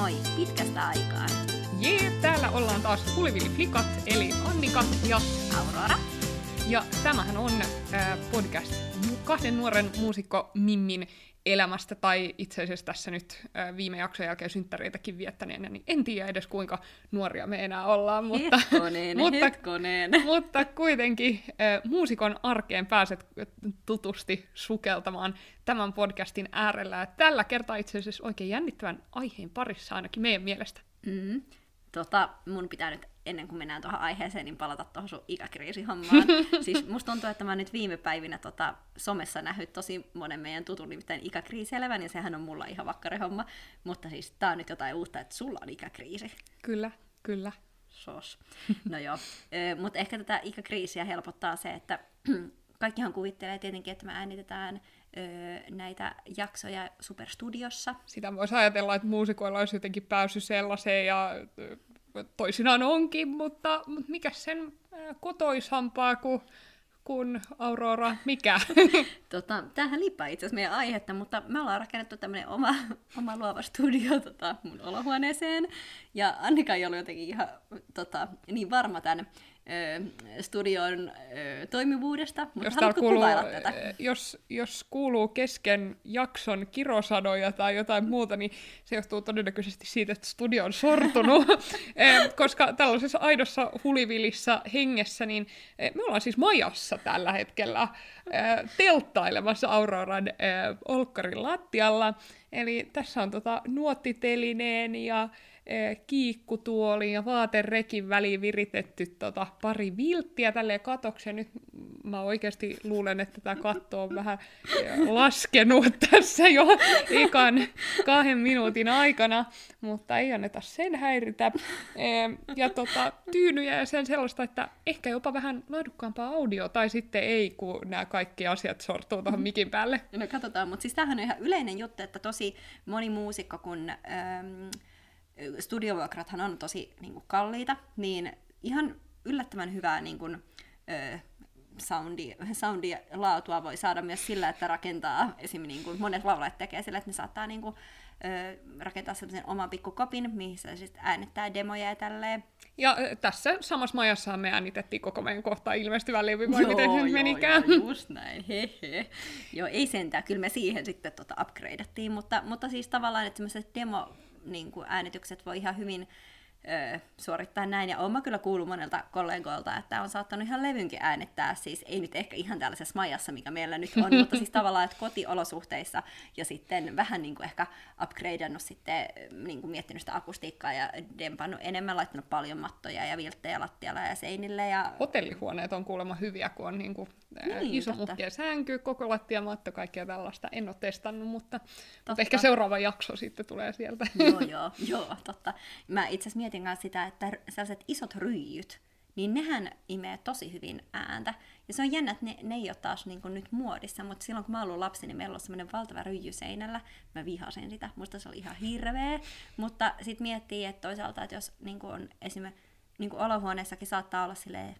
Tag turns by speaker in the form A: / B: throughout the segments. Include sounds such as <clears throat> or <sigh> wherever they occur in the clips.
A: Moi, pitkästä aikaa.
B: Jee, täällä ollaan taas Hulivili Flikat, eli Annika ja
A: Aurora.
B: Ja tämähän on äh, podcast kahden nuoren muusikko Mimmin elämästä, tai itse asiassa tässä nyt viime jakson jälkeen synttäreitäkin viettäneenä, niin en tiedä edes kuinka nuoria me enää ollaan, mutta,
A: Hetkoneen, <laughs>
B: mutta,
A: hetkoneen.
B: mutta kuitenkin äh, muusikon arkeen pääset tutusti sukeltamaan tämän podcastin äärellä. Ja tällä kertaa itse asiassa oikein jännittävän aiheen parissa ainakin meidän mielestä.
A: Mm. Tota, mun pitää nyt ennen kuin mennään tuohon aiheeseen, niin palata tuohon sun ikäkriisihommaan. <laughs> siis musta tuntuu, että mä oon nyt viime päivinä tota, somessa nähnyt tosi monen meidän tutun nimittäin ikäkriisi elävän, ja sehän on mulla ihan vakkarihomma. Mutta siis tää on nyt jotain uutta, että sulla on ikäkriisi.
B: Kyllä, kyllä.
A: Sos. No joo, <laughs> mutta ehkä tätä ikäkriisiä helpottaa se, että <clears throat> kaikkihan kuvittelee tietenkin, että me äänitetään näitä jaksoja Superstudiossa.
B: Sitä voisi ajatella, että muusikoilla olisi jotenkin päässyt sellaiseen ja toisinaan onkin, mutta, mutta mikä sen kotoisampaa kuin kuin Aurora, mikä? <laughs>
A: tota, tämähän liippaa itse asiassa meidän aihetta, mutta me ollaan rakennettu tämmöinen oma, oma luova studio tota, mun olohuoneeseen. Ja Annika ei ollut jotenkin ihan tota, niin varma tämän studion ö, toimivuudesta, mutta jos haluatko kuuluu, tätä?
B: Jos, jos kuuluu kesken jakson kirosanoja tai jotain muuta, niin se johtuu todennäköisesti siitä, että studio on sortunut, <laughs> koska tällaisessa aidossa hulivilissä hengessä, niin me ollaan siis majassa tällä hetkellä telttailemassa Auroran olkkarin lattialla, eli tässä on tota nuottitelineen ja kiikkutuoliin ja vaaterekin väliin viritetty tota, pari vilttiä tälle katokseen. Nyt mä oikeasti luulen, että tämä katto on vähän laskenut <laughs> tässä jo ekan kahden minuutin aikana, mutta ei anneta sen häiritä. Ja tota, tyynyjä ja sen sellaista, että ehkä jopa vähän laadukkaampaa audio, tai sitten ei, kun nämä kaikki asiat sortuu tuohon mikin päälle.
A: No katsotaan, mutta siis tämähän on ihan yleinen juttu, että tosi moni muusikko, kun... Ähm, studiovuokrathan on tosi niin kuin, kalliita, niin ihan yllättävän hyvää niin kuin, ö, soundi, soundi laatua voi saada myös sillä, että rakentaa, esim. Niin kuin monet laulajat tekee sillä, että ne saattaa niin kuin, ö, rakentaa sellaisen oman pikkukopin, missä sitten äänettää demoja ja tälleen.
B: Ja tässä samassa majassa me äänitettiin koko meidän kohta ilmestyvä levy, vai joo, miten se menikään?
A: Joo, just näin, hehe. Joo, ei sentään, kyllä me siihen sitten tota upgradeattiin, mutta, mutta siis tavallaan, että semmoiset demo niin kuin äänitykset voi ihan hyvin ö, suorittaa näin. Ja olen kyllä kuullut monelta kollegoilta, että on saattanut ihan levynkin äänettää, siis ei nyt ehkä ihan tällaisessa majassa, mikä meillä nyt on, mutta siis tavallaan, että kotiolosuhteissa ja sitten vähän niin kuin ehkä upgradeannut sitten, niin kuin miettinyt sitä akustiikkaa ja dempannut enemmän, laittanut paljon mattoja ja vilttejä lattialla ja seinille. Ja...
B: Hotellihuoneet on kuulemma hyviä, kun on niin kuin, niin, iso muhkea sänky, koko lattiamatto, kaikkea tällaista. En ole testannut, mutta, mutta ehkä seuraava jakso sitten tulee sieltä.
A: Joo, <laughs> joo, joo, totta. Mä itse asiassa mietin myös sitä, että sellaiset isot ryijyt, niin nehän imee tosi hyvin ääntä. Ja se on jännä, että ne, ne ei ole taas niin kuin nyt muodissa, mutta silloin kun mä olin lapsi, niin meillä oli semmoinen valtava ryijy seinällä. Mä vihasin sitä, musta se oli ihan hirveä. Mutta sitten miettii, että toisaalta, että jos niin kuin on esimerkiksi niin kuin olohuoneessakin saattaa olla silleen,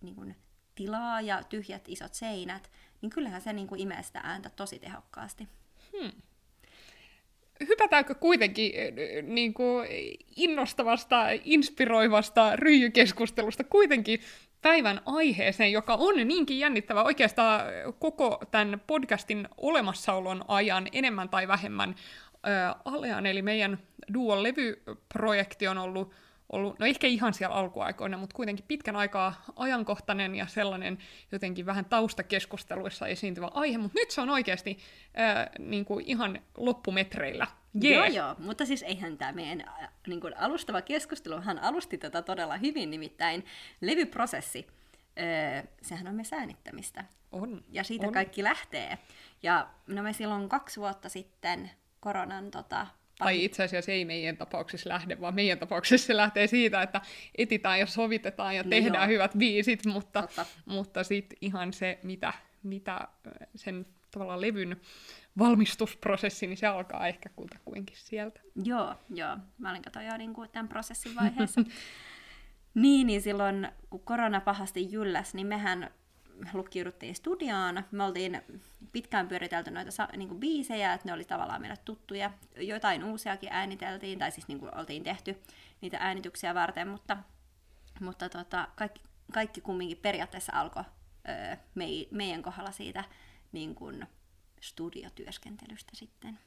A: niin kuin tilaa ja tyhjät isot seinät, niin kyllähän se niin kuin imee sitä ääntä tosi tehokkaasti. Hmm
B: hypätäänkö kuitenkin niin kuin innostavasta, inspiroivasta ryijykeskustelusta kuitenkin päivän aiheeseen, joka on niinkin jännittävä oikeastaan koko tämän podcastin olemassaolon ajan enemmän tai vähemmän äh, alean, eli meidän Duo-levyprojekti on ollut ollut, no ehkä ihan siellä alkuaikoina, mutta kuitenkin pitkän aikaa ajankohtainen ja sellainen jotenkin vähän taustakeskusteluissa esiintyvä aihe, mutta nyt se on oikeasti ää, niin kuin ihan loppumetreillä.
A: Yeah. Joo, joo, mutta siis eihän tämä meidän niin kuin alustava hän alusti tätä todella hyvin, nimittäin levyprosessi, öö, sehän on myös äänittämistä.
B: On.
A: Ja siitä
B: on.
A: kaikki lähtee. Ja no me silloin kaksi vuotta sitten koronan tota,
B: tai itse asiassa ei meidän tapauksessa lähde, vaan meidän tapauksessa se lähtee siitä, että etitään ja sovitetaan ja no tehdään joo. hyvät biisit, mutta, mutta sitten ihan se, mitä, mitä sen tavallaan levyn valmistusprosessi, niin se alkaa ehkä kuitenkin sieltä.
A: Joo, joo. Mä olin kato jo niin kuin tämän prosessin vaiheessa. <laughs> niin, niin silloin kun korona pahasti jylläs, niin mehän lukkiuduttiin studioon. Me oltiin pitkään pyöritelty noita niin kuin biisejä, että ne oli tavallaan meille tuttuja. Jotain uusiakin ääniteltiin, tai siis niin kuin oltiin tehty niitä äänityksiä varten, mutta, mutta tota, kaikki, kaikki kumminkin periaatteessa alkoi öö, me, meidän kohdalla siitä niin kuin studiotyöskentelystä sitten.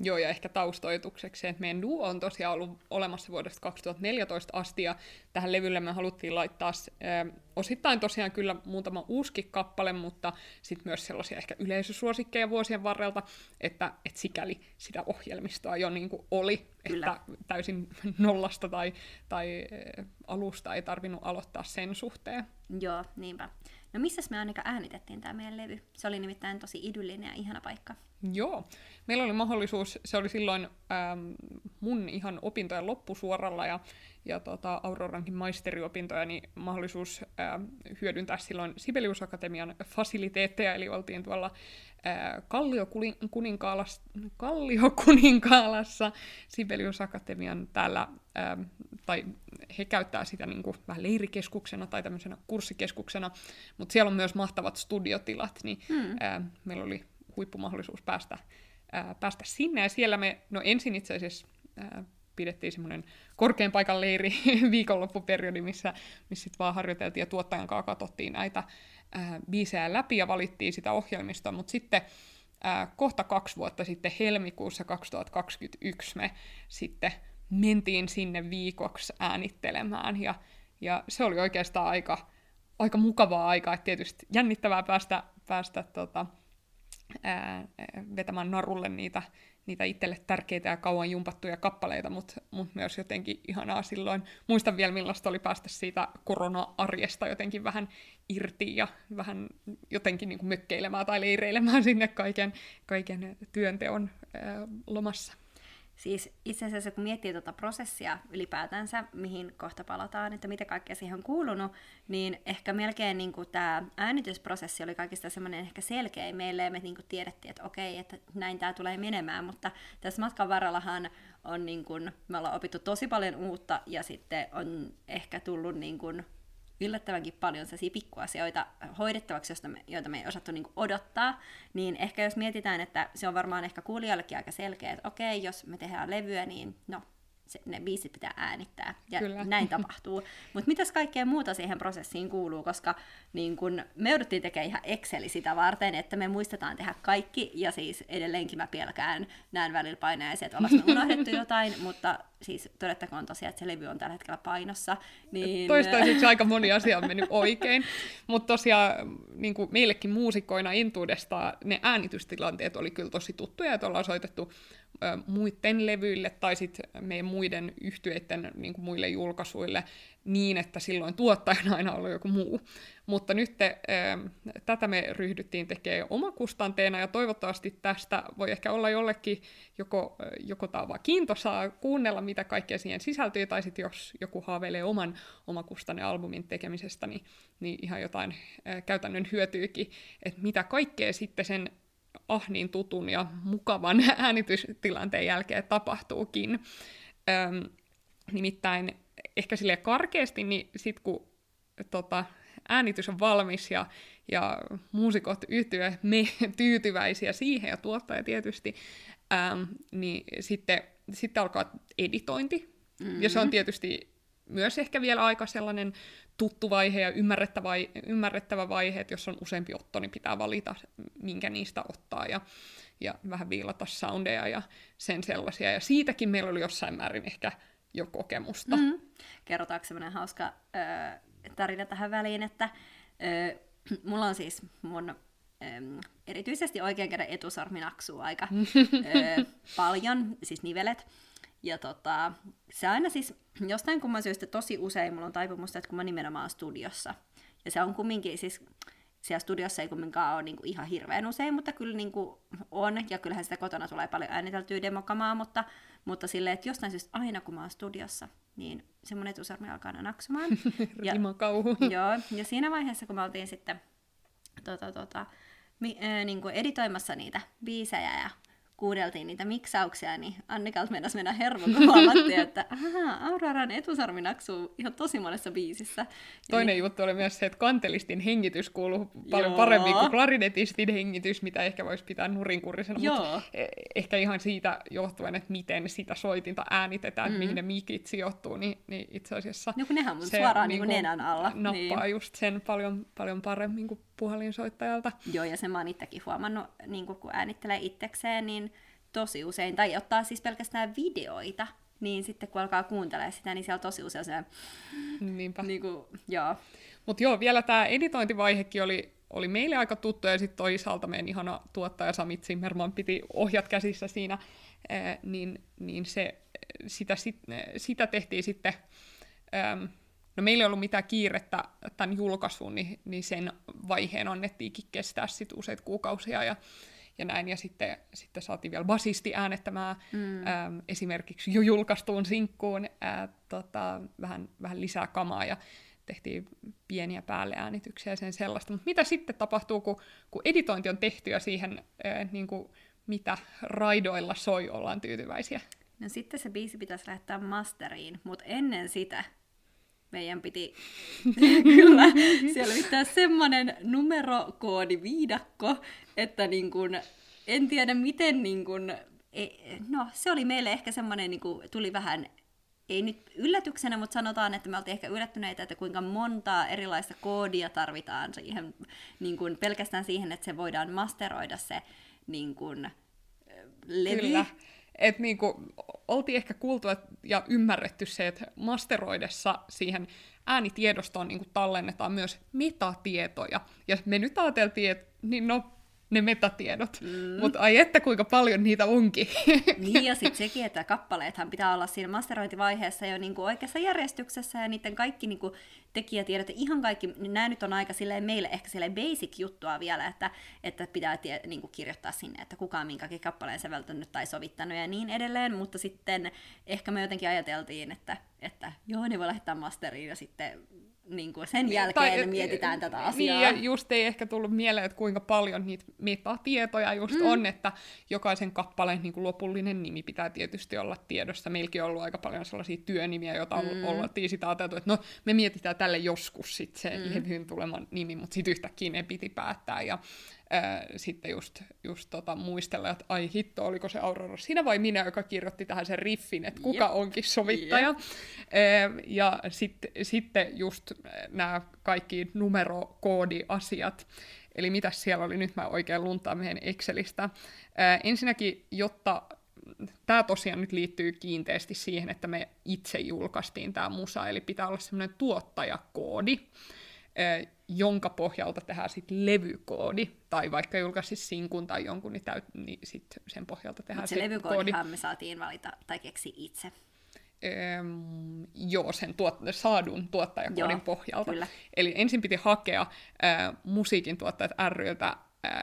B: Joo, ja ehkä taustoitukseksi, että meidän duo on tosiaan ollut olemassa vuodesta 2014 asti, ja tähän levylle me haluttiin laittaa äh, osittain tosiaan kyllä muutama uusikin kappale, mutta sitten myös sellaisia ehkä yleisösuosikkeja vuosien varrelta, että, että sikäli sitä ohjelmistoa jo niin kuin oli, kyllä. että täysin nollasta tai, tai äh, alusta ei tarvinnut aloittaa sen suhteen.
A: Joo, niinpä. No missä me ainakaan äänitettiin tämä meidän levy? Se oli nimittäin tosi idyllinen ja ihana paikka.
B: Joo. Meillä oli mahdollisuus, se oli silloin ähm, mun ihan opintojen loppusuoralla ja, ja tota, Aurorankin maisteriopintoja, niin mahdollisuus ähm, hyödyntää silloin Sibelius Akatemian fasiliteetteja, eli oltiin tuolla äh, Kalliokuninkaallassa, Kalliokuninkaallassa Sibelius Akatemian täällä, ähm, tai he käyttää sitä niin kuin vähän leirikeskuksena tai tämmöisenä kurssikeskuksena, mutta siellä on myös mahtavat studiotilat, niin hmm. äh, meillä oli huippumahdollisuus päästä, ää, päästä sinne. Ja siellä me, no ensin itse asiassa ää, pidettiin semmoinen korkean paikan leiri <laughs> viikonloppuperiodi, missä, missä sitten vaan harjoiteltiin ja tuottajan kanssa katsottiin näitä ää, biisejä läpi ja valittiin sitä ohjelmistoa, mutta sitten ää, kohta kaksi vuotta sitten helmikuussa 2021 me sitten mentiin sinne viikoksi äänittelemään ja, ja se oli oikeastaan aika, aika mukavaa aikaa, että tietysti jännittävää päästä, päästä tota, ää, vetämään narulle niitä, niitä itselle tärkeitä ja kauan jumpattuja kappaleita, mutta mut myös jotenkin ihanaa silloin. Muistan vielä, millaista oli päästä siitä korona-arjesta jotenkin vähän irti ja vähän jotenkin niin kuin mökkeilemään tai leireilemään sinne kaiken, kaiken työnteon ää, lomassa.
A: Siis itse asiassa kun miettii tuota prosessia ylipäätänsä, mihin kohta palataan, että mitä kaikkea siihen on kuulunut, niin ehkä melkein niin kuin tämä äänitysprosessi oli kaikista semmoinen ehkä selkeä meille, ja me niin kuin tiedettiin, että okei, että näin tämä tulee menemään, mutta tässä matkan varrellahan on niin kuin, me ollaan opittu tosi paljon uutta, ja sitten on ehkä tullut niin kuin yllättävänkin paljon sellaisia pikkuasioita hoidettavaksi, joista me, joita me ei osattu niin odottaa, niin ehkä jos mietitään, että se on varmaan ehkä kuulijoillekin aika selkeä, että okei, jos me tehdään levyä, niin no, se, ne biisit pitää äänittää, ja Kyllä. näin tapahtuu. <laughs> Mutta mitäs kaikkea muuta siihen prosessiin kuuluu, koska niin kun me jouduttiin tekemään ihan Exceli sitä varten, että me muistetaan tehdä kaikki, ja siis edelleenkin mä pelkään näin välillä painaiset, että ollaan <laughs> unohdettu jotain, mutta siis todettakoon tosiaan, että se levy on tällä hetkellä painossa. Niin...
B: Toistaiseksi aika moni asia on mennyt <laughs> oikein, mutta tosiaan niin kuin meillekin muusikkoina intuudesta ne äänitystilanteet oli kyllä tosi tuttuja, että ollaan soitettu muiden levyille tai sitten meidän muiden yhtyeiden niin muille julkaisuille niin, että silloin tuottajana aina ollut joku muu. Mutta nyt te, tätä me ryhdyttiin tekemään omakustanteena ja toivottavasti tästä voi ehkä olla jollekin joko, joko tämä vaan kiintosaa kuunnella, mitä kaikkea siihen sisältyy, tai sitten jos joku haaveilee oman omakustanne-albumin tekemisestä, niin, niin ihan jotain käytännön hyötyykin, että mitä kaikkea sitten sen ah niin tutun ja mukavan <laughs> äänitystilanteen jälkeen tapahtuukin. Ähm, nimittäin ehkä sille karkeasti, niin sitten kun tota, äänitys on valmis ja, ja muusikot yhtyä me <laughs> tyytyväisiä siihen ja tuottaja tietysti, ähm, niin sitten, sitten alkaa editointi. Mm-hmm. Ja se on tietysti myös ehkä vielä aika sellainen tuttu vaihe ja ymmärrettävä, ymmärrettävä vaihe, että jos on useampi otto, niin pitää valita, minkä niistä ottaa ja, ja vähän viilata soundeja ja sen sellaisia. Ja siitäkin meillä oli jossain määrin ehkä jo kokemusta. Mm-hmm.
A: Kerrotaanko semmoinen hauska ö, tarina tähän väliin, että ö, <clears throat> mulla on siis mun erityisesti oikean käden etusarmi naksuu aika ö, <laughs> paljon, siis nivelet. Ja tota, se aina siis jostain kumman syystä tosi usein mulla on taipumusta, että kun mä nimenomaan studiossa. Ja se on kumminkin siis, siellä studiossa ei kumminkaan ole niin kuin ihan hirveän usein, mutta kyllä niin kuin on, ja kyllähän sitä kotona tulee paljon ääniteltyä demokamaa, mutta, mutta silleen, että jostain syystä aina kun mä oon studiossa, niin semmoinen etusarmi alkaa aina naksumaan. <laughs>
B: Rimakauhu. <laughs>
A: joo, ja siinä vaiheessa, kun me oltiin sitten tota, tota, mi, äh, niin kuin editoimassa niitä biisejä ja kuudeltiin niitä miksauksia, niin Annikalta mennäisi mennä hermo, kun huomattiin, <laughs> että ahaa, Auroran etusarmi naksuu ihan tosi monessa biisissä.
B: Toinen
A: niin,
B: juttu oli myös se, että kantelistin hengitys kuuluu paljon
A: Joo.
B: paremmin kuin klarinetistin hengitys, mitä ehkä voisi pitää nurinkurisena,
A: Joo.
B: mutta ehkä ihan siitä johtuen, että miten sitä soitinta äänitetään, mm. Mihin ne mikit sijoittuu, niin, niin itse asiassa
A: No kun nehän on mun
B: se
A: suoraan niin nenän alla.
B: nappaa
A: Niin.
B: just sen paljon, paljon paremmin kuin puhelinsoittajalta.
A: Joo, ja sen mä oon itsekin huomannut, niin kun äänittelee itsekseen, niin tosi usein, tai ottaa siis pelkästään videoita, niin sitten kun alkaa kuuntelemaan sitä, niin siellä tosi usein se,
B: Niinpä.
A: niin kuin, joo,
B: Mutta joo, vielä tämä editointivaihekin oli, oli meille aika tuttu, ja sitten toisaalta meidän ihana tuottaja Sami Zimmerman piti ohjat käsissä siinä, ää, niin, niin se, sitä, sit, sitä tehtiin sitten, no meillä ei ollut mitään kiirettä tämän julkaisuun, niin, niin sen vaiheen annettiinkin kestää sit useita kuukausia, ja, ja näin, ja sitten, sitten saatiin vielä basisti äänettämään mm. äm, esimerkiksi jo julkaistuun sinkkuun ää, tota, vähän, vähän lisää kamaa, ja tehtiin pieniä päälleäänityksiä ja sen sellaista. Mutta mitä sitten tapahtuu, kun, kun editointi on tehty ja siihen, ää, niin kuin, mitä raidoilla soi, ollaan tyytyväisiä?
A: No sitten se biisi pitäisi lähettää masteriin, mutta ennen sitä meidän piti <laughs> kyllä selvittää semmoinen numerokoodi viidakko, että niin kun, en tiedä miten niin kun, e- no se oli meille ehkä semmoinen, niin tuli vähän ei nyt yllätyksenä, mutta sanotaan, että me oltiin ehkä yllättyneitä, että kuinka montaa erilaista koodia tarvitaan siihen, niin kun, pelkästään siihen, että se voidaan masteroida se niin kun, levy.
B: Kyllä. Et niinku, oltiin ehkä kuultu ja ymmärretty se, että masteroidessa siihen äänitiedostoon niinku tallennetaan myös metatietoja. Ja me nyt ajateltiin, että niin no, ne metatiedot. Mm. Mutta ai että kuinka paljon niitä onkin. <laughs>
A: Niin, ja sitten sekin, että kappaleethan pitää olla siinä masterointivaiheessa jo niinku oikeassa järjestyksessä, ja niiden kaikki niinku tekijätiedot, ja ihan kaikki, niin nämä nyt on aika silleen meille ehkä silleen basic juttua vielä, että, että pitää tie, niinku kirjoittaa sinne, että kuka on minkäkin kappaleen säveltänyt tai sovittanut ja niin edelleen, mutta sitten ehkä me jotenkin ajateltiin, että, että joo, ne voi lähettää masteriin, ja sitten niin kuin sen jälkeen
B: Tai-
A: mietitään tätä asiaa.
B: Niin, ja just ei ehkä tullut mieleen, että kuinka paljon niitä metatietoja just mm. on, että jokaisen kappaleen niin kuin lopullinen nimi pitää tietysti olla tiedossa. Meilläkin on ollut aika paljon sellaisia työnimiä, joita mm. oltiin sitä ajateltu, että no me mietitään tälle joskus sit se mm. levyyn tuleman nimi, mutta sitten yhtäkkiä ne piti päättää. Ja ää, sitten just, just tota, muistella, että ai hitto, oliko se Aurora sinä vai minä, joka kirjoitti tähän sen riffin, että kuka
A: Jep.
B: onkin sovittaja.
A: Jep.
B: Ää, ja sitten, sitten just nämä kaikki numerokoodiasiat. Eli mitä siellä oli, nyt mä oikein luntaan meidän Excelistä. Ää, ensinnäkin, jotta tämä tosiaan nyt liittyy kiinteästi siihen, että me itse julkaistiin tämä musa, eli pitää olla semmoinen tuottajakoodi, jonka pohjalta tehdään sitten levykoodi, tai vaikka julkaisisi sinkun tai jonkun, niin, täyt, niin sit sen pohjalta tehdään
A: Mutta se, levykoodihan me saatiin valita tai keksi itse.
B: Öm, joo, sen tuot, saadun tuottajakoodin
A: Joo,
B: pohjalta.
A: kyllä.
B: Eli ensin piti hakea ää, musiikin tuottajat ryltä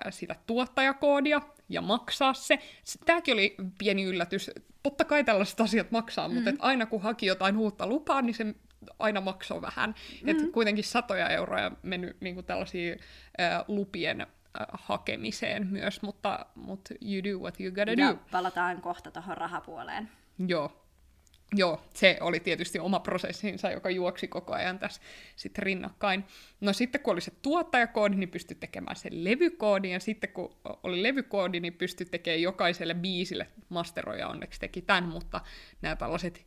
B: sitä tuottajakoodia ja maksaa se. Tämäkin oli pieni yllätys. Totta kai tällaiset asiat maksaa, mm-hmm. mutta aina kun haki jotain uutta lupaa, niin se aina maksoi vähän. Mm-hmm. Et kuitenkin satoja euroja mennyt niin kuin tällaisiin ää, lupien ää, hakemiseen myös, mutta, mutta you do what you gotta do.
A: Ja palataan kohta tuohon rahapuoleen.
B: Joo. Joo, se oli tietysti oma prosessinsa, joka juoksi koko ajan tässä sitten rinnakkain. No sitten kun oli se tuottajakoodi, niin pystyi tekemään sen levykoodin, ja sitten kun oli levykoodi, niin pystyi tekemään jokaiselle biisille, masteroja onneksi teki tämän, mutta nämä tällaiset,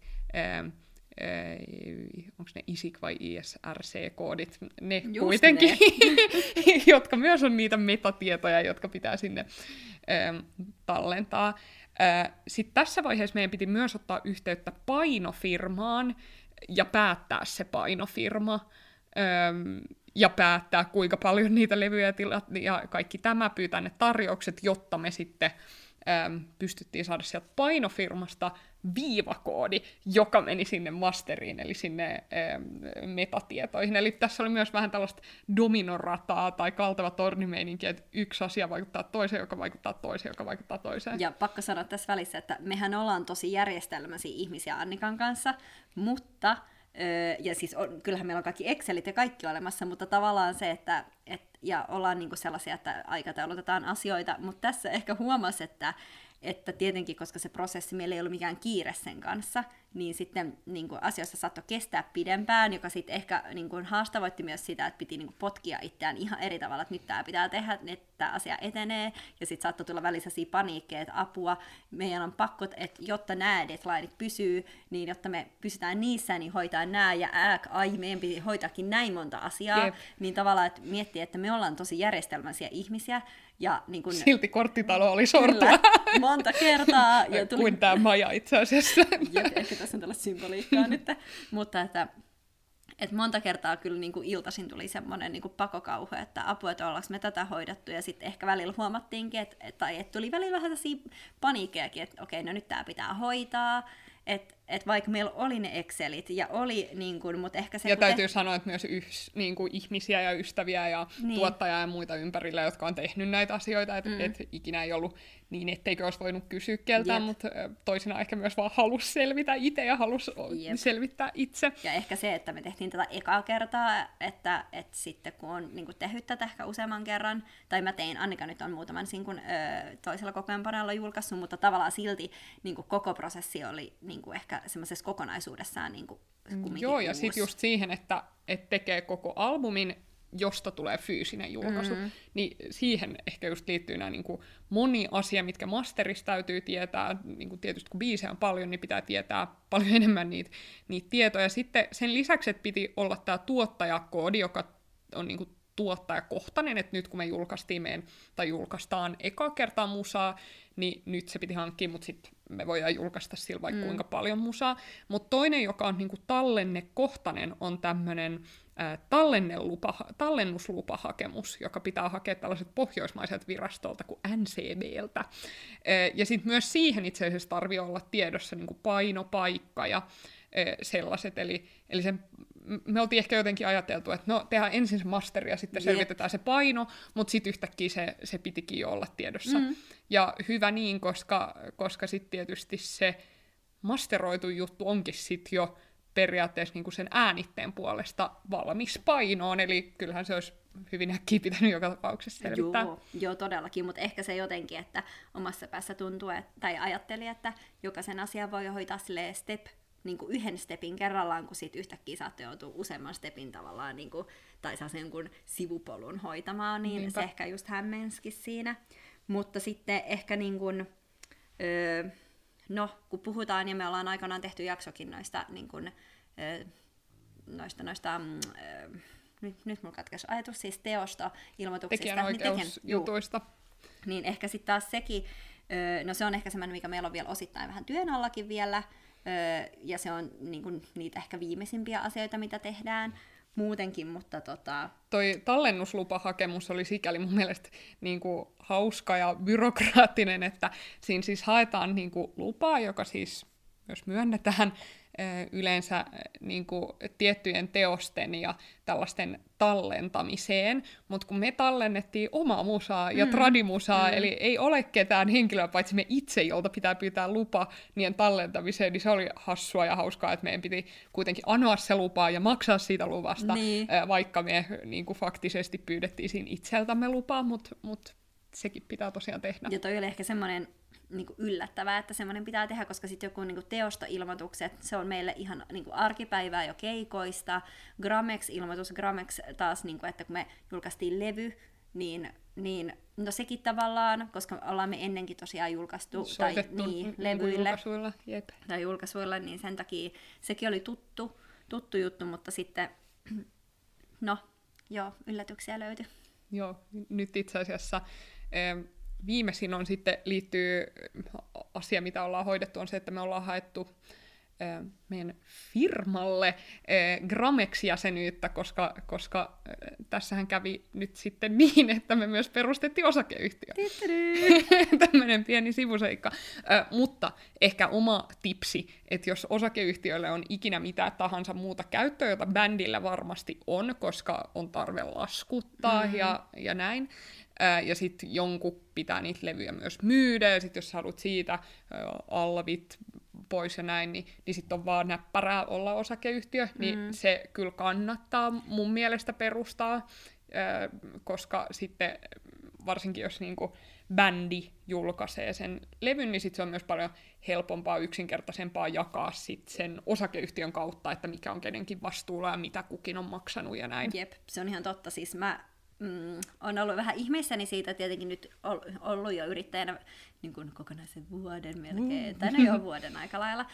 B: onko ne ISIC vai ISRC-koodit, ne
A: Just
B: kuitenkin,
A: ne. <laughs>
B: jotka myös on niitä metatietoja, jotka pitää sinne ää, tallentaa. Sitten tässä vaiheessa meidän piti myös ottaa yhteyttä painofirmaan ja päättää se painofirma öm, ja päättää, kuinka paljon niitä levyjä tilat ja kaikki tämä pyytää ne tarjoukset, jotta me sitten äm, pystyttiin saada sieltä painofirmasta viivakoodi, joka meni sinne masteriin, eli sinne äm, metatietoihin. Eli tässä oli myös vähän tällaista dominorataa tai kaltava tornimeininki, että yksi asia vaikuttaa toiseen, joka vaikuttaa toiseen, joka vaikuttaa toiseen.
A: Ja pakko sanoa tässä välissä, että mehän ollaan tosi järjestelmäisiä ihmisiä Annikan kanssa, mutta, ja siis on, kyllähän meillä on kaikki Excelit ja kaikki olemassa, mutta tavallaan se, että et, ja ollaan niinku sellaisia, että aikataulutetaan asioita, mutta tässä ehkä huomasi, että että tietenkin, koska se prosessi, meillä ei ollut mikään kiire sen kanssa, niin sitten niin kuin asioissa saattoi kestää pidempään, joka sitten ehkä niin kuin haastavoitti myös sitä, että piti niin kuin potkia itseään ihan eri tavalla, että nyt tämä pitää tehdä, että tämä asia etenee, ja sitten saattoi tulla välissä paniikkeja, että apua, meidän on pakko, että jotta nämä deadlineit pysyy, niin jotta me pysytään niissä, niin hoitaa nämä, ja ääk, ai, meidän piti hoitaakin näin monta asiaa, Jep. niin tavallaan, että miettii, että me ollaan tosi järjestelmäisiä ihmisiä, ja niin kun,
B: Silti korttitalo oli sortua.
A: Kyllä, monta kertaa. <laughs>
B: Ja tuli... Kuin tämä maja itse asiassa.
A: Jep, ehkä tässä on tällaista symboliikkaa nyt. Mutta että, että monta kertaa kyllä niin kuin iltaisin tuli semmoinen niin pakokauhu, että apua, että ollaanko me tätä hoidettu, ja sitten ehkä välillä huomattiinkin, että, tai että tuli välillä vähän paniikkejakin, että okei, no nyt tämä pitää hoitaa, että et vaikka meillä oli ne Excelit ja oli, niin kun, mutta ehkä se...
B: Ja täytyy te... sanoa, että myös yh, niin kuin ihmisiä ja ystäviä ja niin. tuottajia ja muita ympärillä, jotka on tehnyt näitä asioita, että mm. et ikinä ei ollut niin, etteikö olisi voinut kysyä keltään, Jep. mutta toisina ehkä myös vaan halusi selvitä itse ja halusi Jep. selvittää itse.
A: Ja ehkä se, että me tehtiin tätä ekaa kertaa, että, että sitten kun on niin kuin tehnyt tätä ehkä useamman kerran, tai mä tein, Annika nyt on muutaman sinkun ö, toisella kokoonpanolla julkaissut, mutta tavallaan silti niin kuin koko prosessi oli niin kuin ehkä semmoisessa kokonaisuudessaan niin kuin
B: Joo, ja sitten just siihen, että, että tekee koko albumin josta tulee fyysinen julkaisu, mm-hmm. niin siihen ehkä just liittyy nämä niin kuin moni asia, mitkä masterista täytyy tietää, niin kuin tietysti kun biisejä on paljon, niin pitää tietää paljon <laughs> enemmän niitä, niitä tietoja. Sitten sen lisäksi, että piti olla tämä tuottajakoodi, joka on niin kuin tuottajakohtainen, että nyt kun me julkaistiin meidän, tai julkaistaan eka kertaa musaa, niin nyt se piti hankkia, mutta sitten me voidaan julkaista sillä vaikka mm. kuinka paljon musaa. Mutta toinen, joka on niinku tallennekohtainen, on tämmöinen tallennuslupahakemus, joka pitää hakea tällaiset pohjoismaiset virastolta kuin NCBltä. ja sitten myös siihen itse asiassa tarvii olla tiedossa niinku painopaikka ja sellaiset, eli, eli sen me oltiin ehkä jotenkin ajateltu, että no tehdään ensin se masteri ja sitten selvitetään se paino, mutta sitten yhtäkkiä se, se pitikin jo olla tiedossa. Mm. Ja hyvä niin, koska, koska sitten tietysti se masteroitu juttu onkin sitten jo periaatteessa niin kuin sen äänitteen puolesta valmis painoon, eli kyllähän se olisi hyvin äkkiä pitänyt joka tapauksessa selvittää.
A: Joo, joo todellakin, mutta ehkä se jotenkin, että omassa päässä tuntuu, että, tai ajatteli, että jokaisen asian voi hoitaa step niin kuin yhden stepin kerrallaan, kun sitten yhtäkkiä saatte joutua useamman stepin tavallaan, niin kuin, tai saa sen jonkun sivupolun hoitamaan, niin Niinpä. se ehkä just hämmensikin siinä. Mutta sitten ehkä niin kuin, öö, no, kun puhutaan, ja me ollaan aikanaan tehty jaksokin noista, niin kuin, öö, noista, noista öö, nyt, nyt mulla katkesi ajatus siis teosta, ilmoituksista.
B: Tekijänoikeusjutuista.
A: Niin, niin ehkä sitten taas sekin, öö, no se on ehkä semmoinen, mikä meillä on vielä osittain vähän työn allakin vielä, ja se on niin kuin, niitä ehkä viimeisimpiä asioita, mitä tehdään muutenkin, mutta tota...
B: Toi tallennuslupahakemus oli sikäli mun mielestä niin kuin, hauska ja byrokraattinen, että siinä siis haetaan niin kuin, lupaa, joka siis myös myönnetään yleensä niin kuin, tiettyjen teosten ja tällaisten tallentamiseen, mutta kun me tallennettiin omaa musaa ja mm. tradimusaa, mm. eli ei ole ketään henkilöä, paitsi me itse, jolta pitää pyytää lupa niiden tallentamiseen, niin se oli hassua ja hauskaa, että meidän piti kuitenkin anoa se lupa ja maksaa siitä luvasta, niin. vaikka me niin kuin faktisesti pyydettiin siinä itseltämme lupaa, mutta mut sekin pitää tosiaan tehdä.
A: Ja toi oli ehkä semmoinen niin kuin yllättävää, että semmoinen pitää tehdä, koska sitten joku niin kuin teostoilmoitukset, se on meille ihan niin kuin arkipäivää jo keikoista. Gramex-ilmoitus, Gramex taas, niin kuin, että kun me julkaistiin levy, niin, niin no sekin tavallaan, koska ollaan me ennenkin tosiaan julkaistu
B: Soitettu tai, niin, levyille julkaisuilla, jep.
A: tai julkaisuilla, niin sen takia sekin oli tuttu, tuttu juttu, mutta sitten <clears throat> no, joo, yllätyksiä löytyi.
B: Joo, nyt itse asiassa viimeisin on sitten liittyy asia, mitä ollaan hoidettu, on se, että me ollaan haettu meidän firmalle Gramex-jäsenyyttä, koska, koska tässähän kävi nyt sitten <laughs> niin, että me myös perustettiin osakeyhtiö. <laughs> Tämmöinen pieni sivuseikka. Mutta ehkä oma tipsi, että jos osakeyhtiölle on ikinä mitä tahansa muuta käyttöä, jota bändillä varmasti on, koska on tarve laskuttaa mm-hmm. ja, ja näin, ja sitten jonkun pitää niitä levyjä myös myydä, ja sitten jos haluat siitä alvit pois ja näin, niin, niin sitten on vaan näppärää olla osakeyhtiö, niin mm. se kyllä kannattaa mun mielestä perustaa, koska sitten varsinkin jos niinku bändi julkaisee sen levyn, niin sit se on myös paljon helpompaa, yksinkertaisempaa jakaa sit sen osakeyhtiön kautta, että mikä on kenenkin vastuulla ja mitä kukin on maksanut ja näin.
A: Jep, se on ihan totta. Siis mä mm, on ollut vähän ihmeissäni siitä, tietenkin nyt ollut jo yrittäjänä niin kuin kokonaisen vuoden melkein, mm. tai no jo vuoden aika lailla,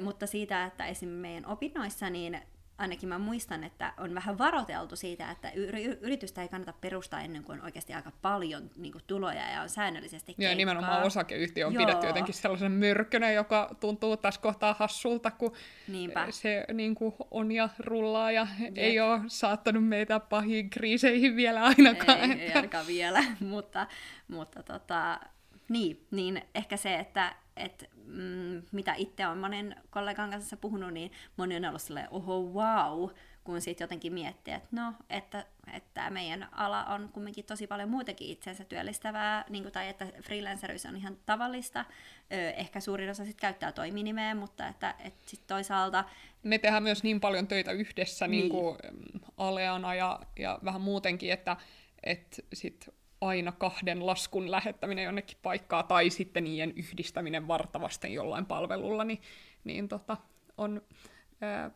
A: mutta siitä, että esim. meidän opinnoissa, niin ainakin mä muistan, että on vähän varoteltu siitä, että yritystä ei kannata perustaa ennen kuin on oikeasti aika paljon niin kuin, tuloja ja on säännöllisesti keikkaa.
B: Joo, nimenomaan osakeyhtiö on Joo. pidetty jotenkin sellaisen myrkkönä, joka tuntuu tässä kohtaa hassulta, kun Niinpä. se niin kuin, on ja rullaa ja Jep. ei ole saattanut meitä pahiin kriiseihin vielä ainakaan.
A: Ei, ei ainakaan vielä, <laughs> mutta, mutta tota, niin, niin ehkä se, että et, mm, mitä itse on monen kollegan kanssa puhunut, niin moni on ollut silleen, oho, wow, kun sitten jotenkin miettii, että no, että, että meidän ala on kumminkin tosi paljon muutenkin itseensä työllistävää, niin kuin, tai että freelanceryys on ihan tavallista. Ö, ehkä suurin osa sitten käyttää toiminimeä, mutta että, että sit toisaalta...
B: Me tehdään myös niin paljon töitä yhdessä niin. Niin kuin Aleana ja, ja vähän muutenkin, että, että sit aina kahden laskun lähettäminen jonnekin paikkaa tai sitten niiden yhdistäminen vartavasten jollain palvelulla, niin, niin tota, on ää,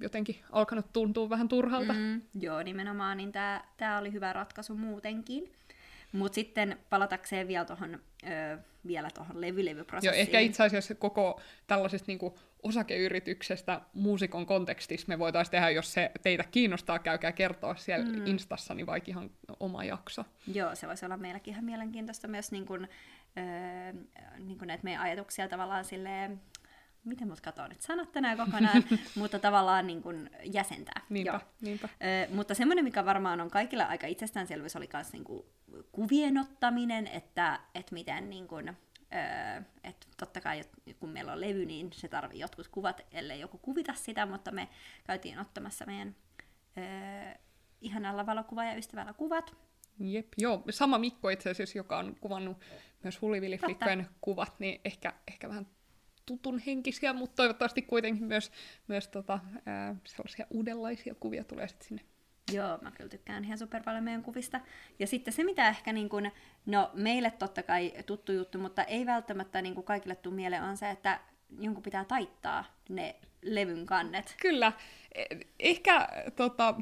B: jotenkin alkanut tuntua vähän turhalta. Mm,
A: joo, nimenomaan, niin tämä oli hyvä ratkaisu muutenkin. Mutta sitten palatakseen vielä tuohon vielä tuohon levylevyprosessiin.
B: Joo, ehkä itse asiassa koko tällaisesta niinku osakeyrityksestä muusikon kontekstissa me voitaisiin tehdä, jos se teitä kiinnostaa, käykää kertoa siellä mm. Instassa, niin vaikka ihan oma jakso.
A: Joo, se voisi olla meilläkin ihan mielenkiintoista myös, niin kuin, öö, niin kuin näitä meidän ajatuksia tavallaan silleen, miten mut katsoa nyt sanat tänään kokonaan, <laughs> mutta tavallaan niin kuin jäsentää.
B: Niinpä, Joo. niinpä.
A: Ö, mutta semmoinen, mikä varmaan on kaikilla aika itsestäänselvyys, oli myös niin kuin kuvien ottaminen, että, että miten niin kuin, että totta kai kun meillä on levy, niin se tarvii jotkut kuvat, ellei joku kuvita sitä, mutta me käytiin ottamassa meidän ö, ihanalla valokuva ja ystävällä kuvat.
B: Jep, joo. Sama Mikko itse asiassa, joka on kuvannut myös Huliviliflikkojen kuvat, niin ehkä, ehkä vähän tutun henkisiä, mutta toivottavasti kuitenkin myös, myös tota, ää, sellaisia uudenlaisia kuvia tulee sitten sinne.
A: Joo, mä kyllä tykkään ihan super paljon meidän kuvista. Ja sitten se, mitä ehkä niin kun, no meille totta kai tuttu juttu, mutta ei välttämättä niin kuin kaikille tule mieleen, on se, että jonkun pitää taittaa ne levyn kannet.
B: Kyllä. E, ehkä tota,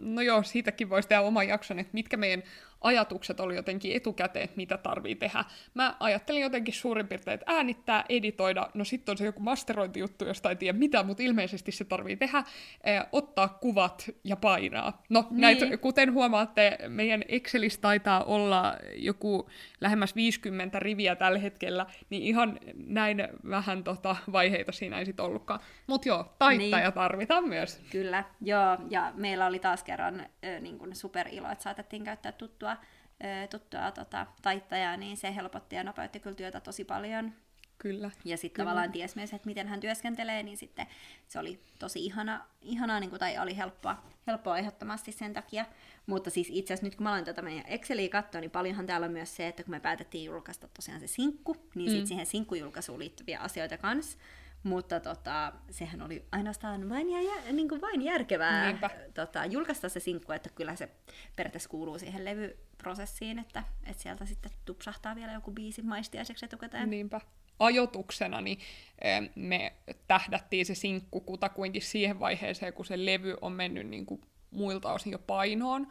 B: no joo, siitäkin voisi tehdä oman jakson, että mitkä meidän ajatukset oli jotenkin etukäteen, että mitä tarvii tehdä. Mä ajattelin jotenkin suurin piirtein, että äänittää, editoida, no sitten on se joku masterointijuttu, josta ei tiedä mitä, mutta ilmeisesti se tarvii tehdä, eh, ottaa kuvat ja painaa. No, niin. näitä, kuten huomaatte, meidän Excelissä taitaa olla joku lähemmäs 50 riviä tällä hetkellä, niin ihan näin vähän tota, vaiheita siinä ei sitten ollutkaan. Mutta joo, taittaja niin. tarvitaan myös.
A: Kyllä, joo, ja meillä oli taas kerran äh, niin superilo, että saatettiin käyttää tuttua tuttua, tota, taittajaa, niin se helpotti ja nopeutti kyllä työtä tosi paljon.
B: Kyllä.
A: Ja sitten tavallaan ties myös, että miten hän työskentelee, niin sitten se oli tosi ihana, ihanaa, niin kuin, tai oli helppoa, helppoa ehdottomasti sen takia. Mutta siis itse asiassa nyt kun mä aloin tätä meidän Exceliä katsoa, niin paljonhan täällä on myös se, että kun me päätettiin julkaista tosiaan se sinkku, niin mm. sitten siihen sinkkujulkaisuun liittyviä asioita kanssa. Mutta tota, sehän oli ainoastaan vain, jär, niin kuin vain järkevää tota, julkaista se sinkku, että kyllä se periaatteessa kuuluu siihen levyprosessiin, että, että sieltä sitten tupsahtaa vielä joku biisi maistiaiseksi etukäteen.
B: Niinpä. Ajotuksena niin me tähdättiin se sinkku kutakuinkin siihen vaiheeseen, kun se levy on mennyt niin kuin muilta osin jo painoon.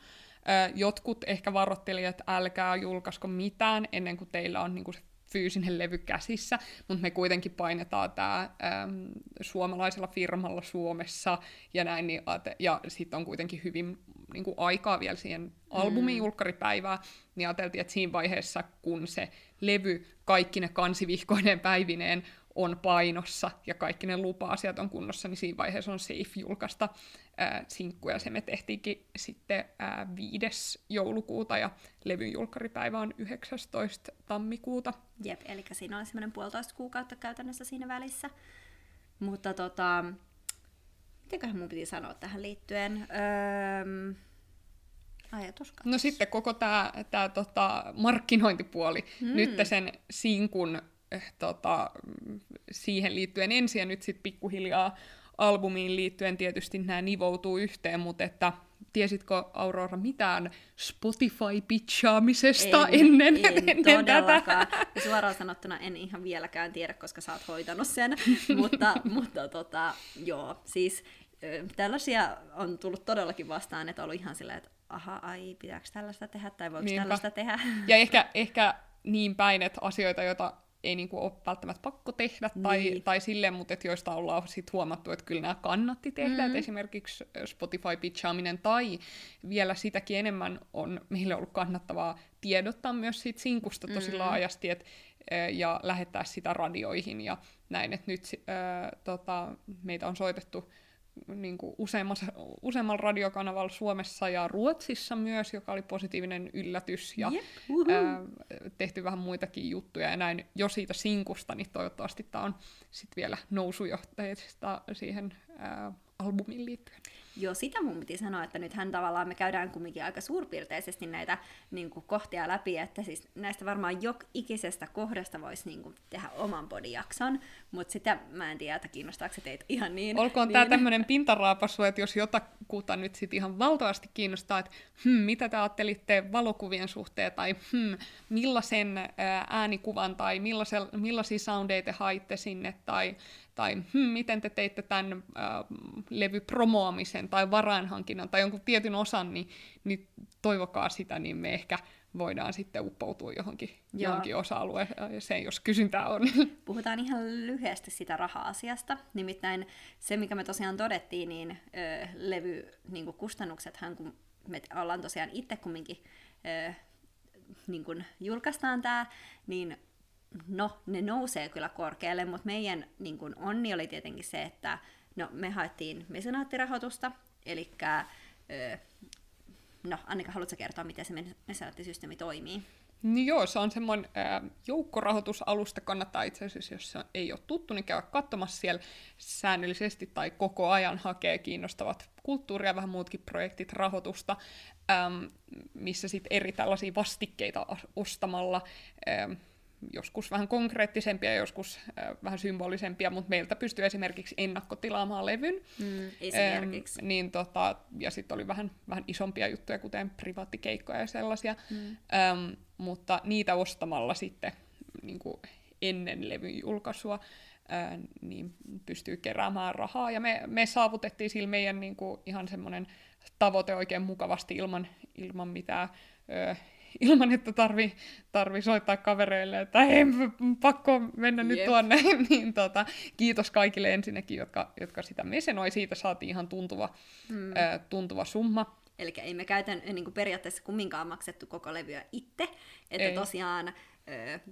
B: Jotkut ehkä varoittelivat, että älkää julkaisko mitään ennen kuin teillä on niin kuin se fyysinen levy käsissä, mutta me kuitenkin painetaan tämä äm, suomalaisella firmalla Suomessa ja näin, niin, ja sitten on kuitenkin hyvin niin kuin, aikaa vielä siihen albumin mm. julkkaripäivään, niin ajateltiin, että siinä vaiheessa, kun se levy kaikki ne kansivihkoineen päivineen on painossa ja kaikki ne lupa-asiat on kunnossa, niin siinä vaiheessa on safe julkaista ää, sinkkuja. Se me tehtiinkin sitten ää, 5. joulukuuta ja levyn julkkaripäivä on 19. tammikuuta.
A: Jep, eli siinä oli semmoinen puolitoista kuukautta käytännössä siinä välissä. Mutta tota, mitenköhän mun piti sanoa tähän liittyen? Öö, ajatus
B: No sitten koko tämä tää, tota, markkinointipuoli, hmm. nyt sen sinkun tota, siihen liittyen ensin ja nyt sitten pikkuhiljaa albumiin liittyen tietysti nämä nivoutuu yhteen, mutta että tiesitkö Aurora mitään Spotify-pitchaamisesta
A: en,
B: ennen,
A: en
B: ennen tätä?
A: Ja suoraan sanottuna en ihan vieläkään tiedä, koska sä oot hoitanut sen. <laughs> mutta mutta tota, joo, siis tällaisia on tullut todellakin vastaan, että on ollut ihan silleen, että aha, ai, pitääkö tällaista tehdä tai voiko
B: Niinpä.
A: tällaista tehdä.
B: Ja ehkä, ehkä niin päin, että asioita, joita ei niinku ole välttämättä pakko tehdä tai,
A: Niin.
B: tai silleen, mutta et joista ollaan sit huomattu, että kyllä nämä kannatti tehdä.
A: Mm.
B: Mm. esimerkiksi Spotify-pitchaaminen tai vielä sitäkin enemmän on meille ollut kannattavaa tiedottaa myös siitä sinkusta tosi
A: Mm.
B: laajasti et, ja lähettää sitä radioihin ja näin. Et nyt äh, tota, meitä on soitettu niin kuin useammassa, useammalla radiokanavalla Suomessa ja Ruotsissa myös, joka oli positiivinen yllätys. Ja
A: uhu.
B: ää, tehty vähän muitakin juttuja ja näin jo siitä sinkusta, niin toivottavasti tämä on sitten vielä nousujohteista siihen ää, albumiin liittyen.
A: Joo, sitä mun piti sanoa, että nythän tavallaan me käydään kumminkin aika suurpiirteisesti näitä niin kuin, kohtia läpi, että siis näistä varmaan jok ikisestä kohdasta voisi niin kuin, tehdä oman podijakson, mutta sitä mä en tiedä, että kiinnostaako se teitä ihan niin.
B: Olkoon
A: niin,
B: tämä tämmöinen pintaraapasu, että jos jotakuta nyt sit ihan valtavasti kiinnostaa, että hmm, mitä te ajattelitte valokuvien suhteen, tai hmm, millaisen ää, äänikuvan, tai millaisia soundeja te haitte sinne, tai, tai hmm, miten te teitte tämän ää, levypromoamisen, tai varainhankinnan, tai jonkun tietyn osan, niin, niin toivokaa sitä, niin me ehkä voidaan sitten uppoutua johonkin,
A: Joo.
B: johonkin osa-alueeseen, jos kysyntää on. <laughs>
A: Puhutaan ihan lyhyesti sitä raha-asiasta. Nimittäin se, mikä me tosiaan todettiin, niin ö, levy niin kustannuksethan, kun me ollaan tosiaan itse kumminkin ö, niin kuin julkaistaan tämä, niin no, ne nousee kyllä korkealle, mutta meidän niin kuin onni oli tietenkin se, että no, me haettiin mesenaattirahoitusta, eli no, Annika, haluatko kertoa, miten se mesenaattisysteemi toimii?
B: Niin joo, se on semmoinen ää, joukkorahoitusalusta, kannattaa itse asiassa, jos se ei ole tuttu, niin käydä katsomassa siellä säännöllisesti tai koko ajan hakee kiinnostavat kulttuuria vähän muutkin projektit rahoitusta, äm, missä sitten eri tällaisia vastikkeita as- ostamalla, äm, joskus vähän konkreettisempia, joskus äh, vähän symbolisempia, mutta meiltä pystyy esimerkiksi ennakkotilaamaan levyn.
A: Mm, esimerkiksi.
B: Äm, niin tota, ja sitten oli vähän, vähän isompia juttuja, kuten privaattikeikkoja ja sellaisia.
A: Mm.
B: Äm, mutta niitä ostamalla sitten niin kuin ennen levyn julkaisua ää, niin pystyy keräämään rahaa. Ja me, me saavutettiin sillä meidän niin kuin, ihan semmoinen tavoite oikein mukavasti ilman, ilman mitään... ilman, että tarvi, tarvi soittaa kavereille, että hei, pakko mennä nyt
A: Jep.
B: tuonne, <laughs> niin tota, kiitos kaikille ensinnäkin, jotka, jotka sitä mesenoi. Siitä saatiin ihan tuntuva,
A: Mm.
B: ää, tuntuva summa.
A: Eli ei me käytän niin kuin periaatteessa kumminkaan maksettu koko levyä itse, että
B: Ei.
A: tosiaan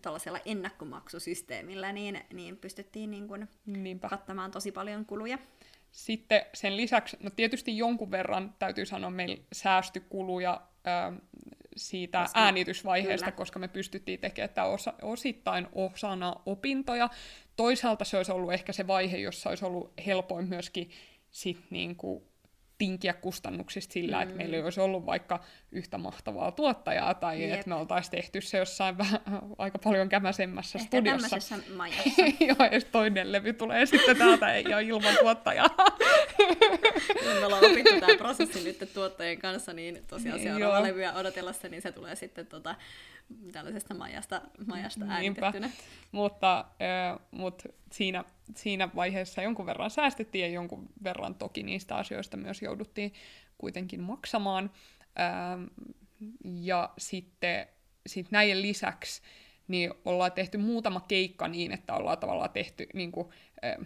A: tuollaisella ennakkomaksusysteemillä niin, niin pystyttiin niin kuin
B: Niinpä.
A: kattamaan tosi paljon kuluja.
B: Sitten sen lisäksi, no tietysti jonkun verran täytyy sanoa, meillä säästy kuluja ää, siitä
A: Koska-
B: äänitysvaiheesta,
A: kyllä.
B: koska me pystyttiin tekemään tämä osa, osittain osana opintoja. Toisaalta se olisi ollut ehkä se vaihe, jossa olisi ollut helpoin myöskin sit niinku tinkiä kustannuksista sillä, mm. että meillä ei olisi ollut vaikka yhtä mahtavaa tuottajaa, tai
A: Jep.
B: että me oltaisiin tehty se jossain vähän, aika paljon kämäsemmässä
A: Ehkä
B: studiossa.
A: majassa. <laughs>
B: Joo, ja toinen levy tulee sitten täältä ei ole ilman tuottajaa. <laughs>
A: me ollaan opittu tämä prosessi nyt tuottajien kanssa, niin tosiaan
B: Niin,
A: seuraava levyä odotellessa, niin se tulee sitten tota, tällaisesta majasta, majasta
B: Niinpä.
A: äänitettynä.
B: mutta, äh, mut siinä, siinä vaiheessa jonkun verran säästettiin ja jonkun verran toki niistä asioista myös jouduttiin kuitenkin maksamaan. Ähm, ja sitten sit näiden lisäksi niin ollaan tehty muutama keikka niin, että ollaan tavallaan tehty niin kuin, äh,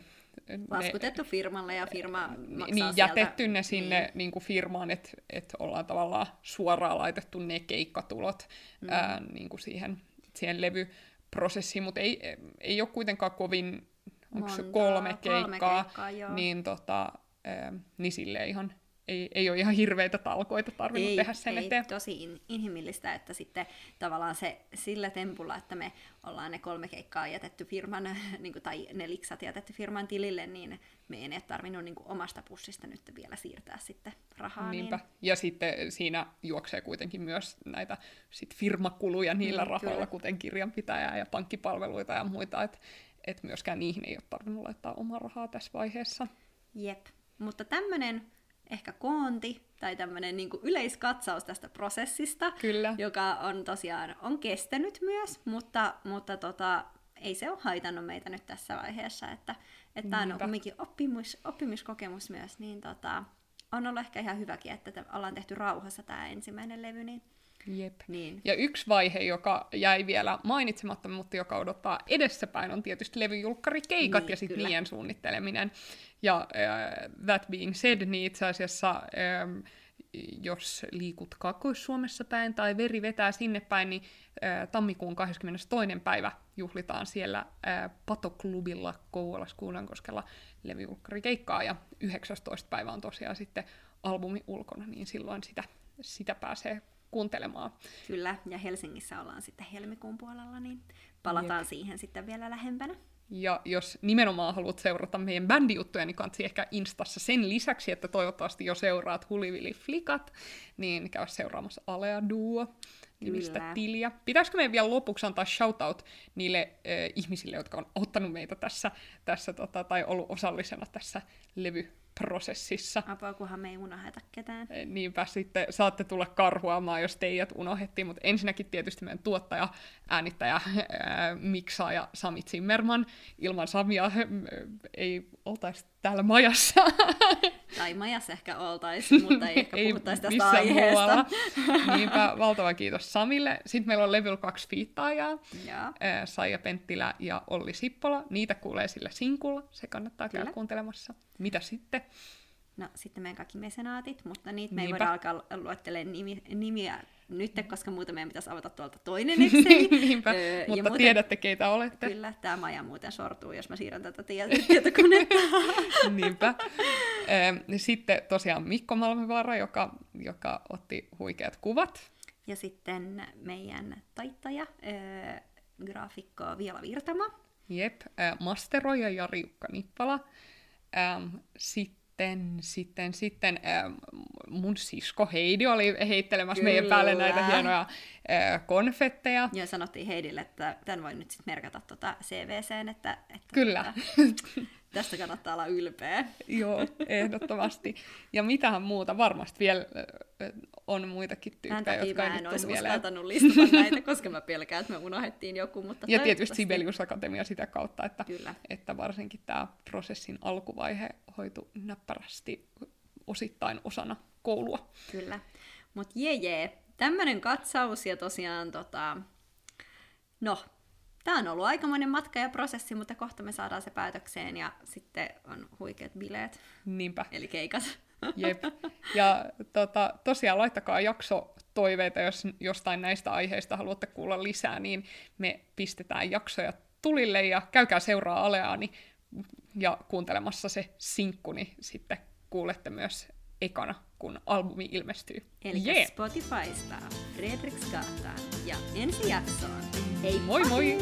A: Laskutettu firmalle ja firma maksaa
B: niin,
A: sieltä.
B: jätetty ne sinne niin. Niin kuin firmaan, että et ollaan tavallaan suoraan laitettu ne keikkatulot mm. ää, niin kuin siihen, siihen levyprosessiin, mutta ei, ei ole kuitenkaan kovin, onko se kolme keikkaa,
A: kolme keikkaa, joo.
B: niin, tota, ää, niin silleen ihan, ei, ei ole ihan hirveitä talkoita tarvinnut
A: ei,
B: tehdä sen
A: ei,
B: eteen.
A: tosi in, inhimillistä, että sitten tavallaan se sillä tempulla, että me ollaan ne kolme keikkaa jätetty firman, <laughs> niin kuin, tai ne liksat jätetty firman tilille, niin me ei ole tarvinnut niin kuin, omasta pussista nyt vielä siirtää sitten rahaa.
B: Niinpä.
A: Niin,
B: Ja sitten siinä juoksee kuitenkin myös näitä sit firmakuluja niillä
A: Mm,
B: rahoilla,
A: kyllä.
B: kuten kirjanpitäjää ja pankkipalveluita ja muita, että et myöskään niihin ei ole tarvinnut laittaa omaa rahaa tässä vaiheessa.
A: jep. Mutta tämmöinen ehkä koonti tai tämmöinen niin yleiskatsaus tästä prosessista,
B: Kyllä.
A: joka on tosiaan on kestänyt myös, mutta, mutta tota, ei se ole haitannut meitä nyt tässä vaiheessa, että että tämä on kuitenkin oppimus, oppimiskokemus myös, niin tota, on ollut ehkä ihan hyväkin, että te- ollaan tehty rauhassa tämä ensimmäinen levy, niin,
B: Jep.
A: niin
B: Ja yksi vaihe, joka jäi vielä mainitsematta, mutta joka odottaa edessäpäin, on tietysti levyjulkkarikeikat
A: Niin,
B: ja sitten niiden suunnitteleminen. Ja äh, that being said, niin itse asiassa ähm, jos liikut Kaakkois-Suomessa päin tai veri vetää sinne päin, niin äh, tammikuun 22. päivä juhlitaan siellä äh, Patoklubilla Kouvolassa Kuulankoskella levyjulkkarikeikkaa ja 19. päivä on tosiaan sitten albumi ulkona, niin silloin sitä, sitä pääsee kuuntelemaan.
A: kyllä, ja Helsingissä ollaan sitten helmikuun puolella, niin palataan siihen sitten vielä lähempänä.
B: Ja jos nimenomaan haluat seurata meidän bändijuttuja, niin kannattaa ehkä Instassa sen lisäksi, että toivottavasti jo seuraat Hulivili Flikat, niin käy seuraamassa Alea Duo nimistä
A: Kyllä.
B: tiliä. Pitäisikö meidän vielä lopuksi antaa shoutout niille äh, ihmisille, jotka on auttanut meitä tässä, tässä tota, tai ollut osallisena tässä levyprosessissa?
A: Apua, kunhan me ei unoheta ketään.
B: Eh, Niinpä sitten saatte tulla karhuamaan, jos teidät unohdettiin, mutta ensinnäkin tietysti meidän tuottaja, äänittäjä, ää, miksaaja Sami Zimmerman. Ilman Samia äh, ei oltaisi täällä majassa. <laughs>
A: Tai majassa ehkä oltaisiin, mutta ei ehkä <laughs> puhuttaisi tästä
B: missään
A: aiheesta.
B: muualla. <laughs> Niinpä valtava kiitos Samille. Sitten meillä on Level 2 fiittaajaa. Saija Penttilä ja Olli Sippola. Niitä kuulee sillä sinkulla. Se kannattaa käydä
A: Kyllä.
B: kuuntelemassa. Mitä sitten?
A: No sitten meidän kaikki mesenaatit, mutta niitä me ei
B: Niinpä.
A: voida alkaa luettelemaan nimi, nimiä nyt, koska muuten meidän pitäisi avata tuolta toinen <laughs> Exceli.
B: Niinpä,
A: Öö, ja
B: mutta
A: muuten-
B: tiedätte keitä olette.
A: Kyllä, tämä maja muuten sortuu, jos mä siirrän tätä tieto- <laughs> tietokonetta. <laughs>
B: Niinpä. Sitten tosiaan Mikko Malmivaara, joka, joka otti huikeat kuvat.
A: ja sitten meidän taittaja, öö, graafikko Viela Virtama.
B: Jep, masteroija Jari Jukka Nippala. Äm, sitten, sitten, sitten äm, mun sisko Heidi oli heittelemässä meidän
A: Kyllä.
B: päälle näitä hienoja ä, konfetteja.
A: Ja sanottiin Heidille, että tämän voi nyt sitten merkata tota CVCen, että, että
B: Kyllä.
A: tota, <laughs> tästä kannattaa olla ylpeä.
B: Joo, ehdottomasti. Ja mitähän muuta, varmasti vielä ä, on muitakin tyyppejä, jotka
A: mä en olisi uskaltanut listata näitä, koska mä pelkään, että me unohdettiin joku. Mutta
B: Ja tietysti Sibelius Akatemia sitä kautta, että,
A: Kyllä.
B: että varsinkin tämä prosessin alkuvaihe hoitu näppärästi osittain osana koulua.
A: Kyllä. Mutta jee jee, tämmönen katsaus ja tosiaan tota... No, tämä on ollut aikamoinen matka ja prosessi, mutta kohta me saadaan se päätökseen ja sitten on huikeat bileet,
B: Niinpä,
A: eli keikat. <laughs>
B: jep. Ja tota, tosiaan laittakaa jakso toiveita, jos jostain näistä aiheista haluatte kuulla lisää, niin me pistetään jaksoja tulille ja käykää seuraa Aleaani ja kuuntelemassa se sinkku, niin sitten kuulette myös ekana, kun albumi ilmestyy.
A: Eli
B: Jee!
A: Spotifysta Fredriksgatan ja ensi jaksoon. Hei
B: Moi moi!